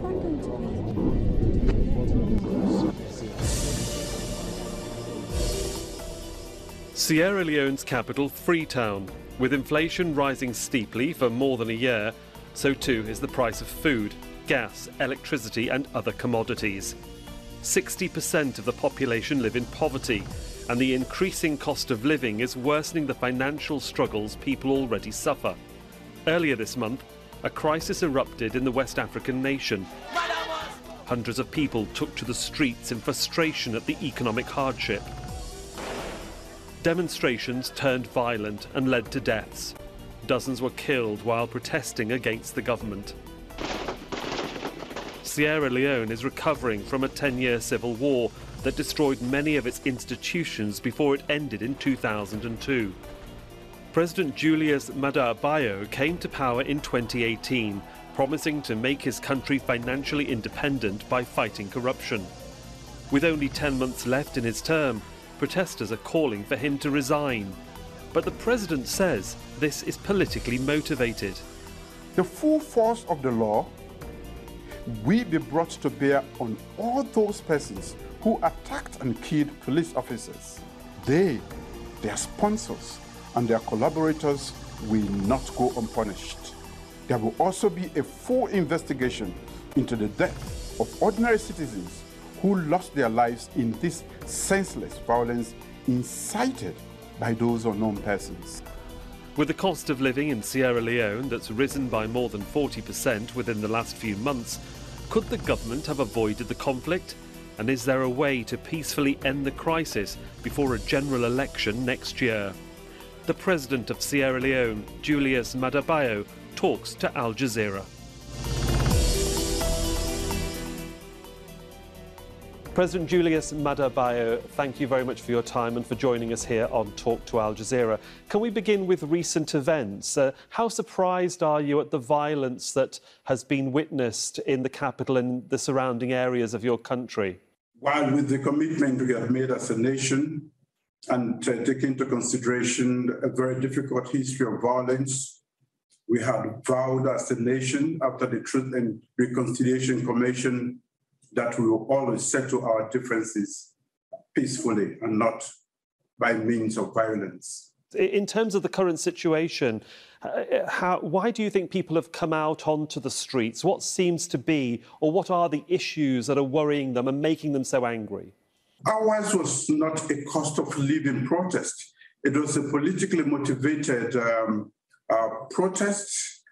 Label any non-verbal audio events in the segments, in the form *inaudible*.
going to be? Sierra Leone's capital, Freetown. With inflation rising steeply for more than a year, so too is the price of food, gas, electricity, and other commodities. 60% of the population live in poverty, and the increasing cost of living is worsening the financial struggles people already suffer. Earlier this month, a crisis erupted in the West African nation. Hundreds of people took to the streets in frustration at the economic hardship. Demonstrations turned violent and led to deaths. Dozens were killed while protesting against the government. Sierra Leone is recovering from a 10 year civil war that destroyed many of its institutions before it ended in 2002. President Julius Maada Bio came to power in 2018, promising to make his country financially independent by fighting corruption. With only 10 months left in his term, protesters are calling for him to resign. But the president says this is politically motivated. The full force of the law will be brought to bear on all those persons who attacked and killed police officers. They, their sponsors, and their collaborators will not go unpunished. There will also be a full investigation into the death of ordinary citizens who lost their lives in this senseless violence incited by those unknown persons. With the cost of living in Sierra Leone that's risen by more than 40% within the last few months, could the government have avoided the conflict? And is there a way to peacefully end the crisis before a general election next year? The president of Sierra Leone, Julius Maada Bio, talks to Al Jazeera. President Julius Maada Bio, thank you very much for your time and for joining us here on Talk to Al Jazeera. Can we begin with recent events? Uh, how surprised are you at the violence that has been witnessed in the capital and the surrounding areas of your country? While with the commitment we have made as a nation and uh, take into consideration a very difficult history of violence, we had vowed as a nation after the Truth and Reconciliation Commission that we will always settle our differences peacefully and not by means of violence. In terms of the current situation, uh, how, why do you think people have come out onto the streets? What seems to be, or what are the issues that are worrying them and making them so angry? Ours was not a cost of living protest. It was a politically motivated um, uh, protest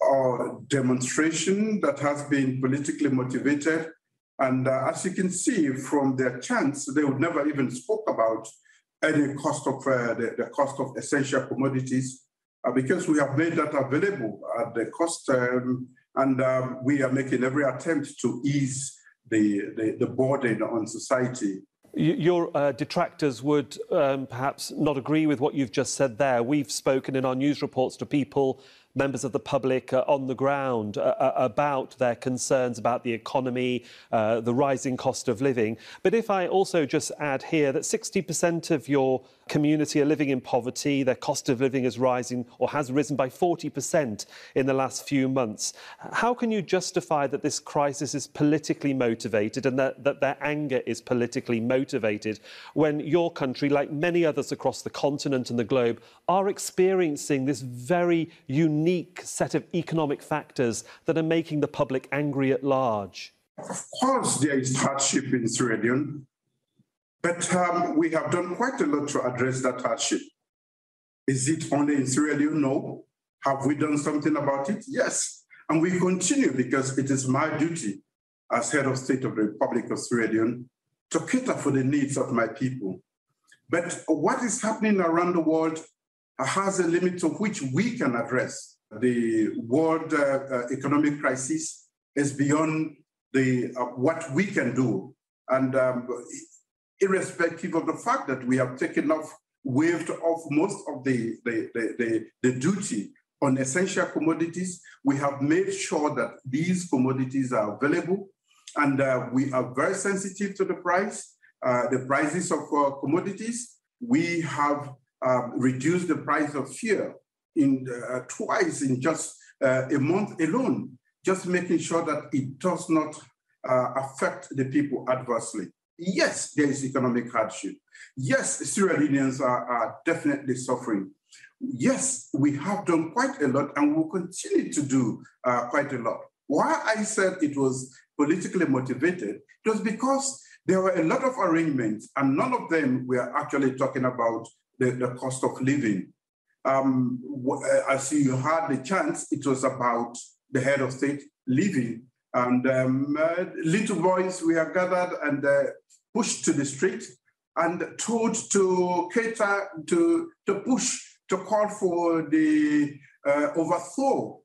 or demonstration that has been politically motivated and uh, as you can see from their chants, they would never even spoke about any cost of uh, the, the, cost of essential commodities uh, because we have made that available at the cost, um, and um, we are making every attempt to ease the, the, the burden on society. Your uh, detractors would um, perhaps not agree with what you've just said there. We've spoken in our news reports to people members of the public uh, on the ground uh, uh, about their concerns about the economy, uh, the rising cost of living. But if I also just add here that 60% of your community are living in poverty, their cost of living is rising or has risen by 40% in the last few months. How can you justify that this crisis is politically motivated and that, that their anger is politically motivated when your country, like many others across the continent and the globe, are experiencing this very unique set of economic factors that are making the public angry at large? Of course, there is hardship in Leone. But um, we have done quite a lot to address that hardship. Is it only in Sierra Leone? No. Have we done something about it? Yes. And we continue because it is my duty as head of state of the Republic of Sierra Leone to cater for the needs of my people. But what is happening around the world has a limit to which we can address. The world uh, uh, economic crisis is beyond the, uh, what we can do. And um, irrespective of the fact that we have taken off, waived off most of the, the, the, the, the duty on essential commodities. We have made sure that these commodities are available and uh, we are very sensitive to the price, uh, the prices of uh, commodities. We have um, reduced the price of fuel in uh, twice in just uh, a month alone. just making sure that it does not uh, affect the people adversely. Yes, there is economic hardship. Yes, Sierra are, are definitely suffering. Yes, we have done quite a lot and will continue to do uh, quite a lot. Why I said it was politically motivated, it was because there were a lot of arrangements and none of them were actually talking about the, the cost of living. Um, uh, as you had the chance, it was about the head of state leaving. And um, uh, little boys we were gathered and uh, pushed to the street and told to cater, to, to push, to call for the uh, overthrow.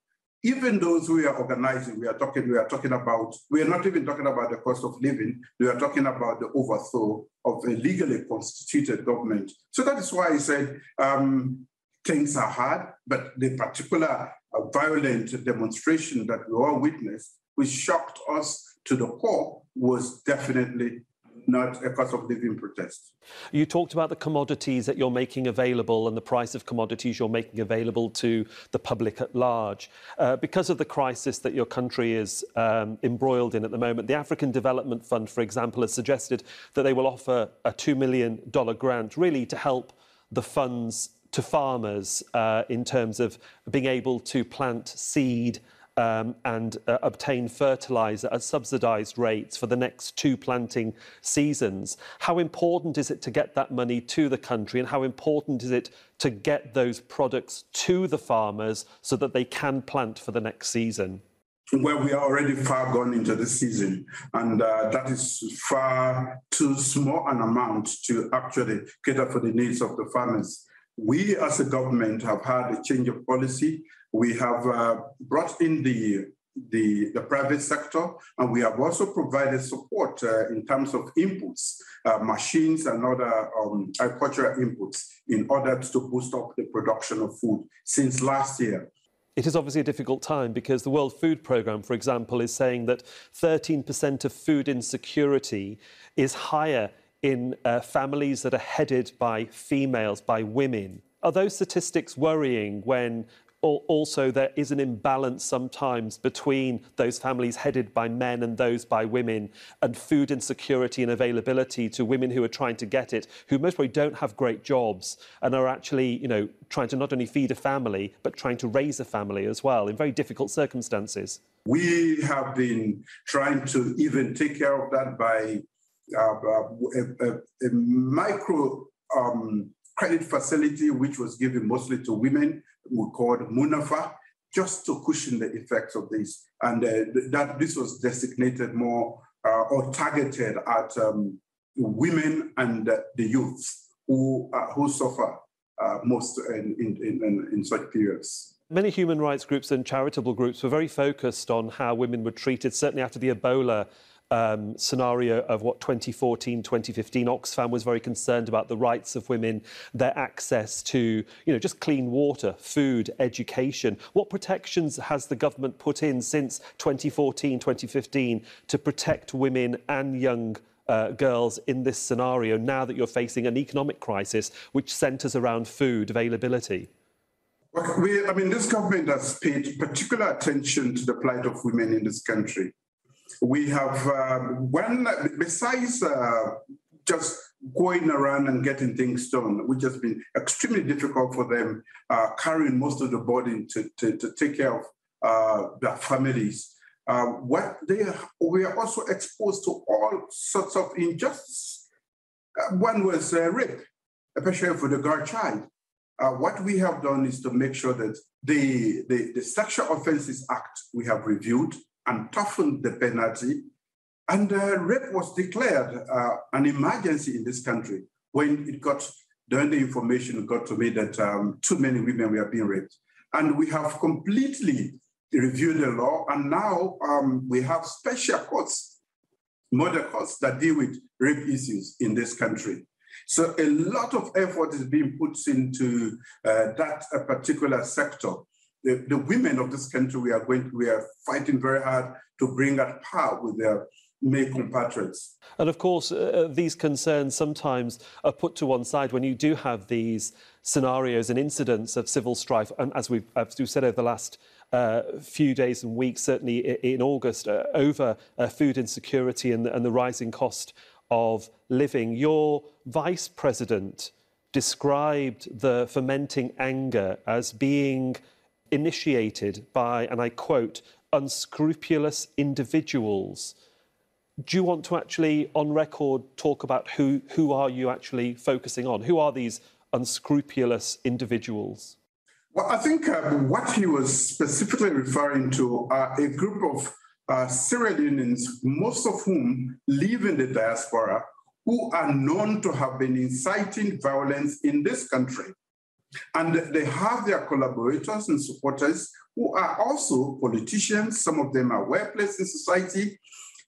Even those who are organizing, we are talking, we are talking about, we are not even talking about the cost of living, we are talking about the overthrow of a legally constituted government. So that is why I said um, things are hard, but the particular uh, violent demonstration that we all witnessed, which shocked us to the core, was definitely not a cost of living protest. You talked about the commodities that you're making available and the price of commodities you're making available to the public at large. Uh, because of the crisis that your country is um, embroiled in at the moment, the African Development Fund, for example, has suggested that they will offer a $2 million grant really to help the funds to farmers uh, in terms of being able to plant seed um, and uh, obtain fertiliser at subsidised rates for the next two planting seasons. How important is it to get that money to the country and how important is it to get those products to the farmers so that they can plant for the next season? Well, we are already far gone into the season, and uh, that is far too small an amount to actually cater for the needs of the farmers. We as a government have had a change of policy. We have uh, brought in the, the, the, private sector, and we have also provided support uh, in terms of inputs, uh, machines and other um, agricultural inputs in order to boost up the production of food since last year. It is obviously a difficult time because the World Food Programme, for example, is saying that 13% of food insecurity is higher in uh, families that are headed by females, by women. Are those statistics worrying when also there is an imbalance sometimes between those families headed by men and those by women and food insecurity and availability to women who are trying to get it who most probably don't have great jobs and are actually you know trying to not only feed a family but trying to raise a family as well in very difficult circumstances. We have been trying to even take care of that by uh, a, a, a, micro um, credit facility, which was given mostly to women, we called Munafa, just to cushion the effects of this. And uh, that this was designated more uh, or targeted at um, women and uh, the youth who, who suffer uh, most in, in, in, in such periods. Many human rights groups and charitable groups were very focused on how women were treated, certainly after the Ebola um, scenario of what 2014, 2015. Oxfam was very concerned about the rights of women, their access to, you know, just clean water, food, education. What protections has the government put in since 2014, 2015 to protect women and young uh, girls in this scenario now that you're facing an economic crisis which centres around food availability? We, I mean, this government has paid particular attention to the plight of women in this country we have um, when besides uh, just going around and getting things done, which has been extremely difficult for them, uh, carrying most of the burden to, to, to take care of uh, their families. Uh, what they we are also exposed to all sorts of injustice. Uh, one was uh, rape, especially for the girl child. what we have done is to make sure that the, the, the Sexual Offences Act we have reviewed, and toughened the penalty. And uh, rape was declared uh, an emergency in this country when it got, then the information got to me that um, too many women were being raped. And we have completely reviewed the law, and now um, we have special courts, murder courts that deal with rape issues in this country. So a lot of effort is being put into uh, that particular sector the, the women of this country, we are going, we are fighting very hard to bring at par with their male compatriots. And of course, uh, uh, these concerns sometimes are put to one side when you do have these scenarios and incidents of civil strife, and as we've, as we've said over the last uh, few days and weeks, certainly in August, uh, over uh, food insecurity and, and the rising cost of living. Your vice president described the fermenting anger as being initiated by, and I quote, unscrupulous individuals. Do you want to actually, on record, talk about who, who are you actually focusing on? Who are these unscrupulous individuals? Well, I think um, what he was specifically referring to are a group of uh, Leoneans, most of whom live in the diaspora, who are known to have been inciting violence in this country. And they have their collaborators and supporters who are also politicians. Some of them are well placed in society,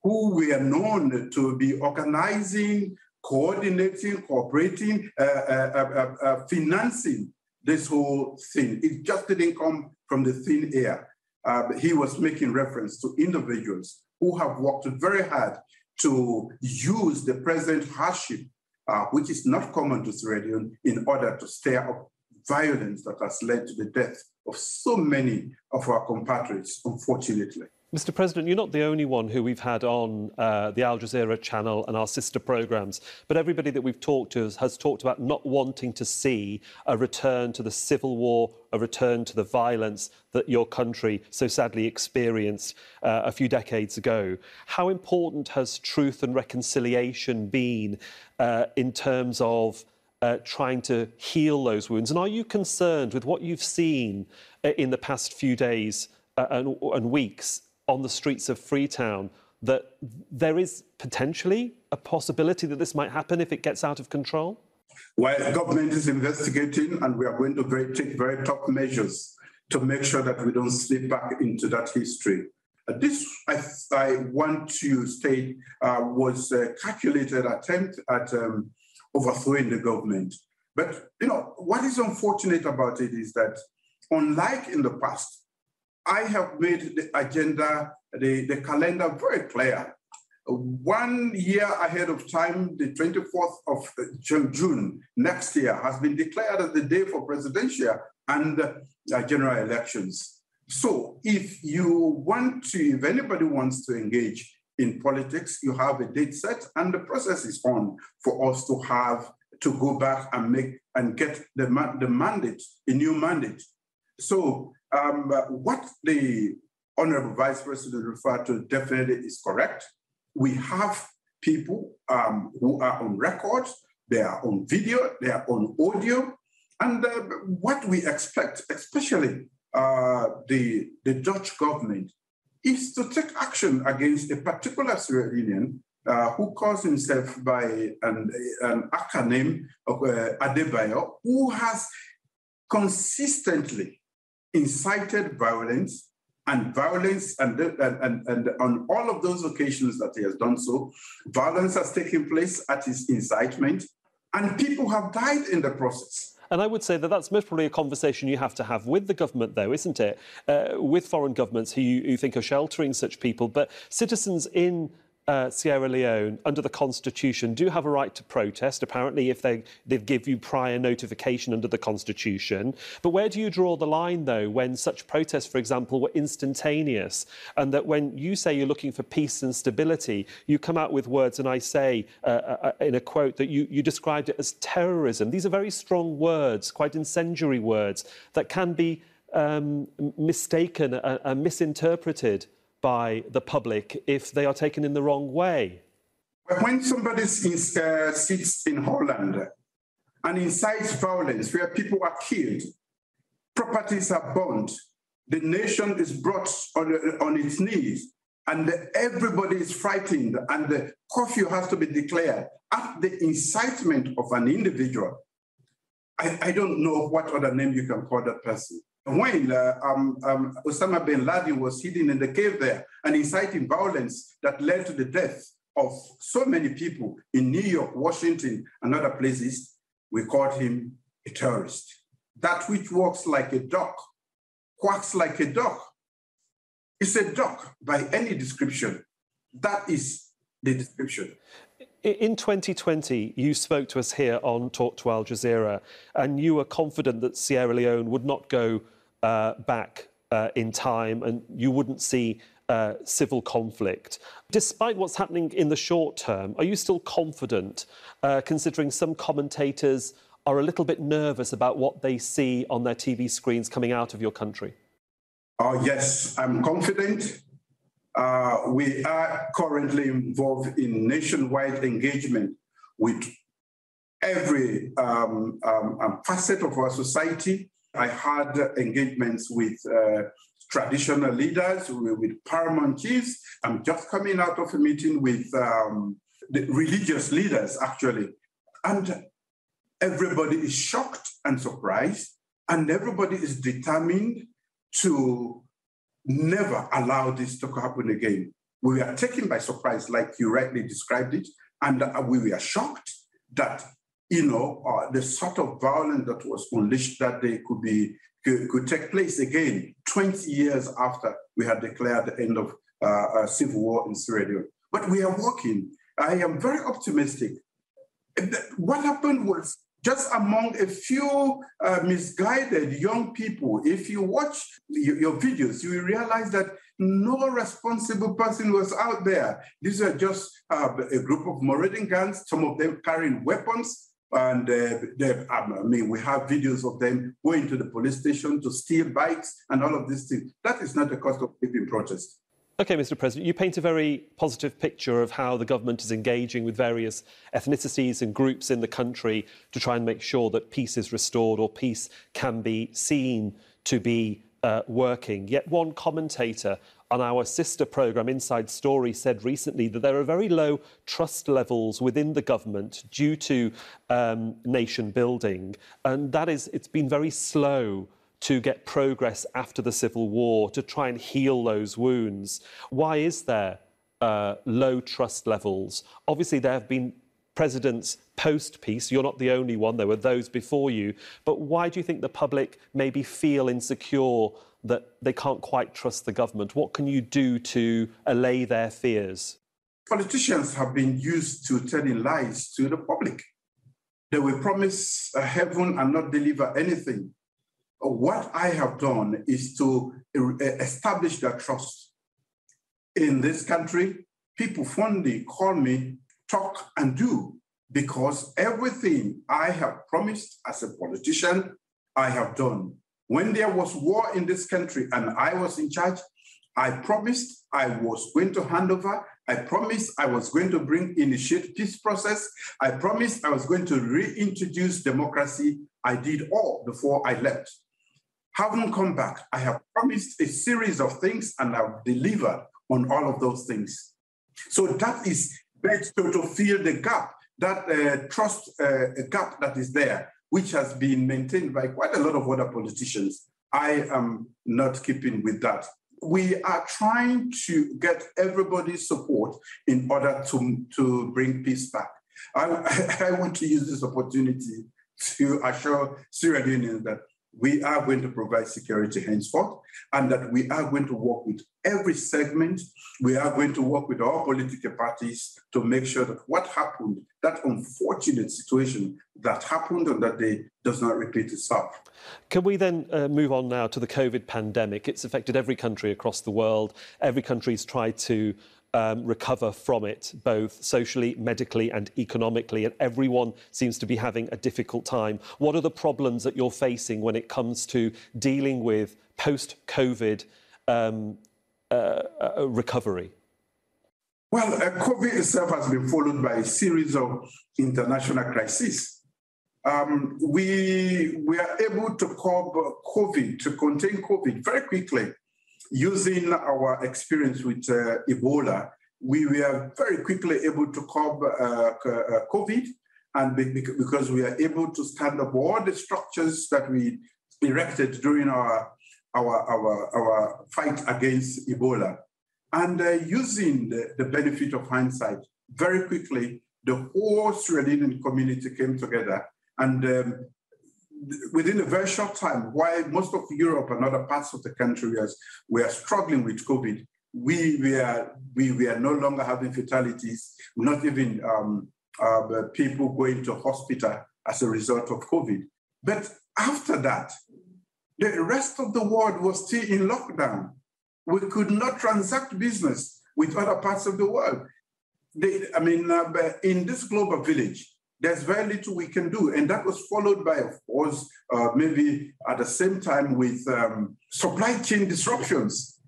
who we are known to be organizing, coordinating, cooperating, uh, uh, uh, uh, uh financing this whole thing. It just didn't come from the thin air. Uh, he was making reference to individuals who have worked very hard to use the present hardship, which is not common to Sierra Leone, in order to stir up violence that has led to the death of so many of our compatriots, unfortunately. Mr. President, you're not the only one who we've had on uh, the Al Jazeera channel and our sister programmes, but everybody that we've talked to has, has, talked about not wanting to see a return to the civil war, a return to the violence that your country so sadly experienced uh, a few decades ago. How important has truth and reconciliation been uh, in terms of uh, trying to heal those wounds? And are you concerned with what you've seen uh, in the past few days uh, and, and weeks on the streets of Freetown that there is potentially a possibility that this might happen if it gets out of control? Well, the government is investigating, and we are going to very, take very tough measures to make sure that we don't slip back into that history. Uh, this, I, I, want to state, uh, was a calculated attempt at um, overthrowing the government. But you know what is unfortunate about it is that, unlike in the past, I have made the agenda, the, the calendar very clear. One year ahead of time, the 24th of June next year has been declared as the day for presidential and uh, general elections. So if you want to, if anybody wants to engage in politics, you have a date set and the process is on for us to have to go back and make and get the, the mandate, a new mandate. So um, what the Honorable Vice President referred to definitely is correct. We have people um, who are on record, they are on video, they are on audio, and uh, what we expect, especially uh, the, the Dutch government, is to take action against a particular Sierra Leonean uh, who calls himself by an, an acronym of uh, Adebayor, who has consistently incited violence and violence and, and, and, and, on all of those occasions that he has done so, violence has taken place at his incitement and people have died in the process. And I would say that that's most probably a conversation you have to have with the government, though, isn't it? Uh, with foreign governments who you, think are sheltering such people. But citizens in uh, Sierra Leone, under the constitution, do have a right to protest, apparently, if they, they give you prior notification under the constitution. But where do you draw the line, though, when such protests, for example, were instantaneous? And that when you say you're looking for peace and stability, you come out with words, and I say uh, uh, uh in a quote that you, you described it as terrorism. These are very strong words, quite incendiary words, that can be um, mistaken and misinterpreted by the public if they are taken in the wrong way? When somebody uh, sits in Holland and incites violence where people are killed, properties are burned, the nation is brought on, on its knees, and everybody is frightened, and the curfew has to be declared at the incitement of an individual. I, I don't know what other name you can call that person when uh, um, um, Osama bin Laden was hidden in the cave there and inciting violence that led to the death of so many people in New York, Washington, and other places, we called him a terrorist. That which walks like a duck, quacks like a duck, is a duck by any description. That is the description. In 2020, you spoke to us here on Talk to Al Jazeera, and you were confident that Sierra Leone would not go back uh, in time, and you wouldn't see uh, civil conflict. Despite what's happening in the short term, are you still confident, uh, considering some commentators are a little bit nervous about what they see on their TV screens coming out of your country? Oh, yes, I'm confident. Uh, we are currently involved in nationwide engagement with every um, um facet of our society. I had engagements with uh, traditional leaders, with paramount chiefs. I'm just coming out of a meeting with um, the religious leaders, actually. And everybody is shocked and surprised, and everybody is determined to never allow this to happen again. We were taken by surprise, like you rightly described it, and we were shocked that you know uh, the sort of violence that was unleashed that day could be could, could, take place again 20 years after we had declared the end of uh, civil war in Sierra Leone. But we are working. I am very optimistic. What happened was just among a few uh, misguided young people, if you watch your, videos, you realize that no responsible person was out there. These are just uh, a group of Moradin guns, some of them carrying weapons. And uh, they, I mean, we have videos of them going to the police station to steal bikes and all of these things. That is not the cost of living protest. OK, Mr President, you paint a very positive picture of how the government is engaging with various ethnicities and groups in the country to try and make sure that peace is restored or peace can be seen to be uh, working. Yet one commentator on our sister programme Inside Story said recently that there are very low trust levels within the government due to um, nation building, and that is it's been very slow to get progress after the Civil War, to try and heal those wounds. Why is there uh, low trust levels? Obviously, there have been presidents post peace. You're not the only one, there were those before you. But why do you think the public maybe feel insecure that they can't quite trust the government? What can you do to allay their fears? Politicians have been used to telling lies to the public. They will promise heaven and not deliver anything what I have done is to establish their trust. In this country, people fondly call me talk and do because everything I have promised as a politician, I have done. When there was war in this country and I was in charge, I promised I was going to hand over. I promised I was going to bring initiate peace process. I promised I was going to reintroduce democracy. I did all before I left haven't come back. I have promised a series of things and I've delivered on all of those things. So that is better to, to fill the gap, that uh, trust uh, gap that is there, which has been maintained by quite a lot of other politicians. I am not keeping with that. We are trying to get everybody's support in order to, to bring peace back. I, *laughs* I want to use this opportunity to assure Sierra Leoneans that we are going to provide security henceforth, and that we are going to work with every segment. We are going to work with all political parties to make sure that what happened, that unfortunate situation that happened on that day, does not repeat itself. Can we then uh, move on now to the COVID pandemic? It's affected every country across the world. Every country's tried to um, recover from it, both socially, medically, and economically. And everyone seems to be having a difficult time. What are the problems that you're facing when it comes to dealing with post COVID um, uh, uh, recovery? Well, uh, COVID itself has been followed by a series of international crises. Um, we were able to curb COVID, to contain COVID very quickly using our experience with uh, Ebola, we were very quickly able to curb uh, uh COVID, and because we are able to stand up all the structures that we erected during our our our, our fight against Ebola, and uh, using the, the benefit of hindsight, very quickly the whole Sierra community came together and um, within a very short time, while most of Europe and other parts of the country were struggling with COVID, we were, we were no longer having fatalities, not even um, uh, people going to hospital as a result of COVID. But after that, The rest of the world was still in lockdown. We could not transact business with other parts of the world. They, I mean, uh, in this global village, there's very little we can do. And that was followed by, of course, uh, maybe at the same time with um, supply chain disruptions.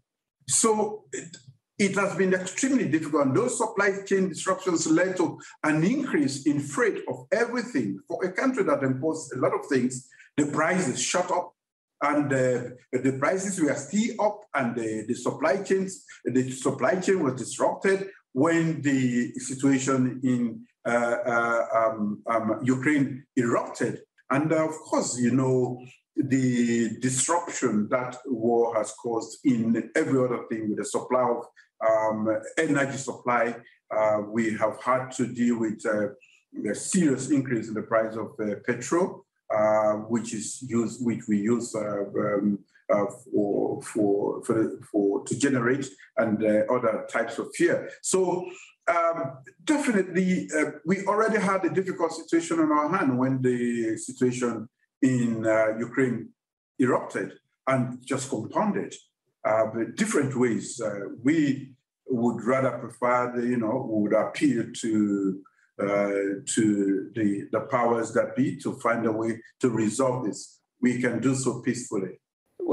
So it, it has been extremely difficult. And those supply chain disruptions led to an increase in freight of everything. For a country that imports a lot of things, the prices shot up and uh, the prices were still up and the, the supply chains, the supply chain was disrupted when the situation in um, um, Ukraine erupted. And uh, of course, you know, the disruption that war has caused in every other thing with the supply of um, energy supply. Uh, we have had to deal with uh, a serious increase in the price of uh, petrol, uh, which is used, which we use uh, um, uh, for, for, for, for, to generate and other types of fuel. So um, definitely, we already had a difficult situation on our hand when the situation in Ukraine erupted and just compounded uh, different ways. Uh, we would rather prefer, the, you know, would appeal to uh, to the, the powers that be to find a way to resolve this. We can do so peacefully.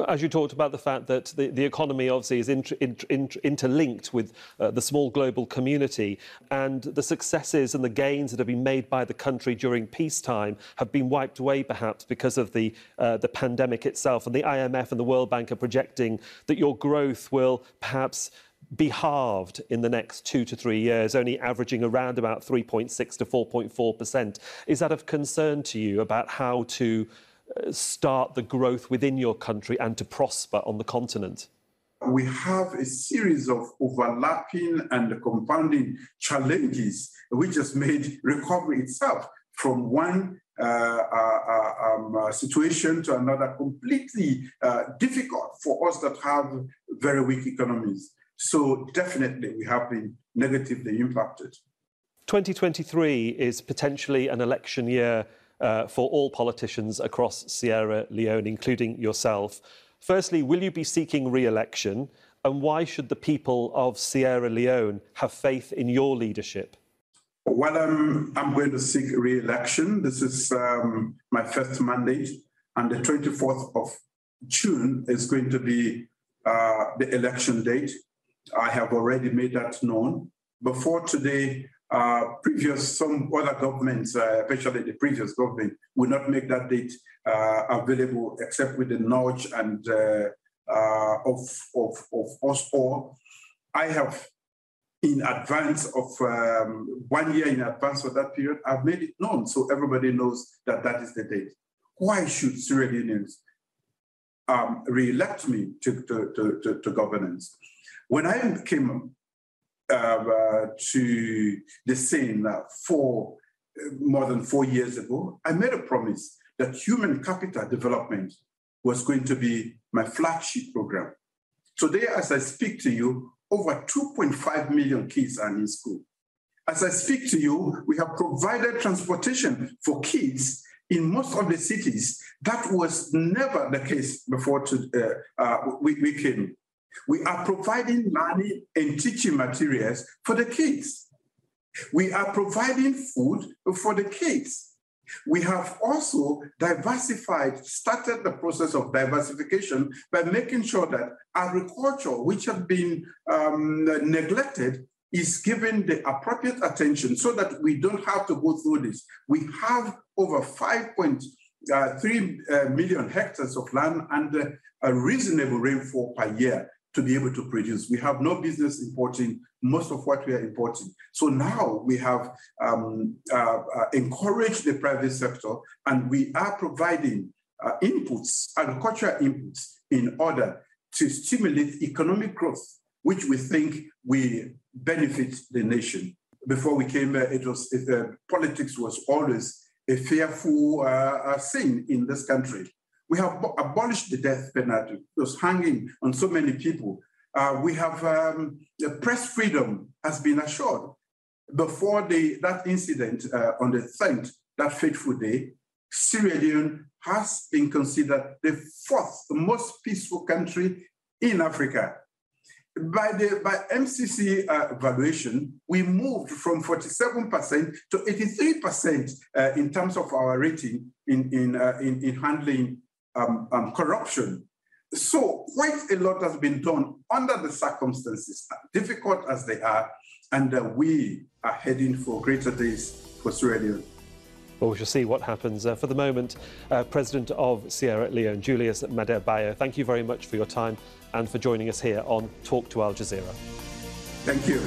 As you talked about the fact that the, the economy obviously is inter, inter, inter, interlinked with uh, the small global community, and the successes and the gains that have been made by the country during peacetime have been wiped away, perhaps because of the uh, the pandemic itself. And the IMF and the World Bank are projecting that your growth will perhaps be halved in the next two to three years, only averaging around about 3.6 to 4.4%. Is that of concern to you about how to start the growth within your country and to prosper on the continent? We have a series of overlapping and compounding challenges which has made recovery itself from one uh, uh, uh um, uh, situation to another completely uh, difficult for us that have very weak economies. So definitely we have been negatively impacted. 2023 is potentially an election year uh, for all politicians across Sierra Leone, including yourself. Firstly, will you be seeking re-election? And why should the people of Sierra Leone have faith in your leadership? Well, um, I'm going to seek re-election. This is um, my first mandate, and the 24th of June is going to be uh, the election date. I have already made that known. Before today, uh, previous, some other governments, uh, especially the previous government, will not make that date uh, available except with the knowledge and uh, uh, of, of, of us all. I have, in advance of um, one year in advance of that period, I've made it known so everybody knows that that is the date. Why should Sierra Leoneans um, re-elect me to, to, to, to, to governance? When I came uh, uh, to the scene uh, for more than four years ago, I made a promise that human capital development was going to be my flagship program. Today, as I speak to you, over 2.5 million kids are in school. As I speak to you, we have provided transportation for kids in most of the cities. That was never the case before to, uh, uh, we, we came. We are providing money and teaching materials for the kids. We are providing food for the kids. We have also diversified, started the process of diversification by making sure that agriculture, which had been um, neglected, is given the appropriate attention so that we don't have to go through this. We have over 5.3 uh, uh, million hectares of land and uh, a reasonable rainfall per year to be able to produce. We have no business importing most of what we are importing. So now we have um, uh, uh, encouraged the private sector and we are providing uh, inputs, agricultural inputs, in order to stimulate economic growth, which we think will benefit the nation. Before we came, it was uh, politics was always a fearful uh, thing in this country. We have abolished the death penalty. Was hanging on so many people. Uh, we have um, the press freedom has been assured. Before the, that incident uh, on the 10th, that fateful day, Sierra Leone has been considered the fourth most peaceful country in Africa. By the by MCC uh, evaluation, we moved from 47% to 83% uh, in terms of our rating in, in, uh, in, in, handling um, um, corruption. So quite a lot has been done under the circumstances, difficult as they are, and uh, we are heading for greater days for Sierra Leone. Well, we shall see what happens. Uh, for the moment, uh, President of Sierra Leone, Julius Maada Bio, thank you very much for your time and for joining us here on Talk to Al Jazeera. Thank you.